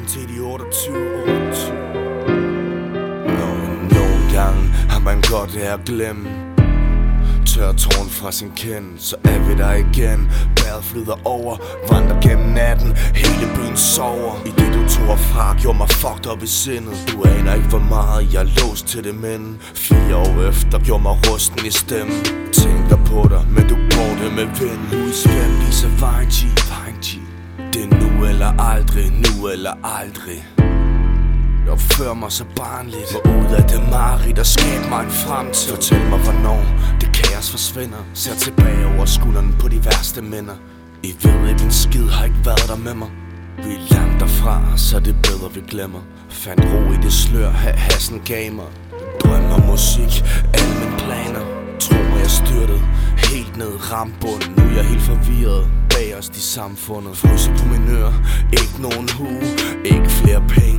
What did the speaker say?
17 til de 28, 28 Nå, nogle gange har man godt af at glemme. Tør tårn fra sin kend, så er vi der igen. Bæret flyder over, vandrer gennem natten. Hele byen sover. I det du tog fra, gjorde mig fucked op i sindet. Du aner ikke hvor meget jeg er låst til det men Fire år efter gjorde mig rusten i stemmen. Tænker på dig, men du går det med vind. Louis V, vejen aldrig, nu eller aldrig. Jeg opfører mig så barnligt. Må ud af det mareridt og skab mig en fremtid. Fortæl mig hvornår det kaos forsvinder. Ser tilbage over skulderen på de værste minder. I ved ikke en skid har ikke været der med mig. Vi er langt derfra, så det er bedre vi glemmer. Fandt ro i det slør, ha hassen gav mig. Drømmer musik, alle mine planer. Tror mig jeg styrtet Helt ned rambunden Nu er jeg helt forvirret. Bag i samfundet Fryser på min øre. Ikke nogen hue Ikke flere penge.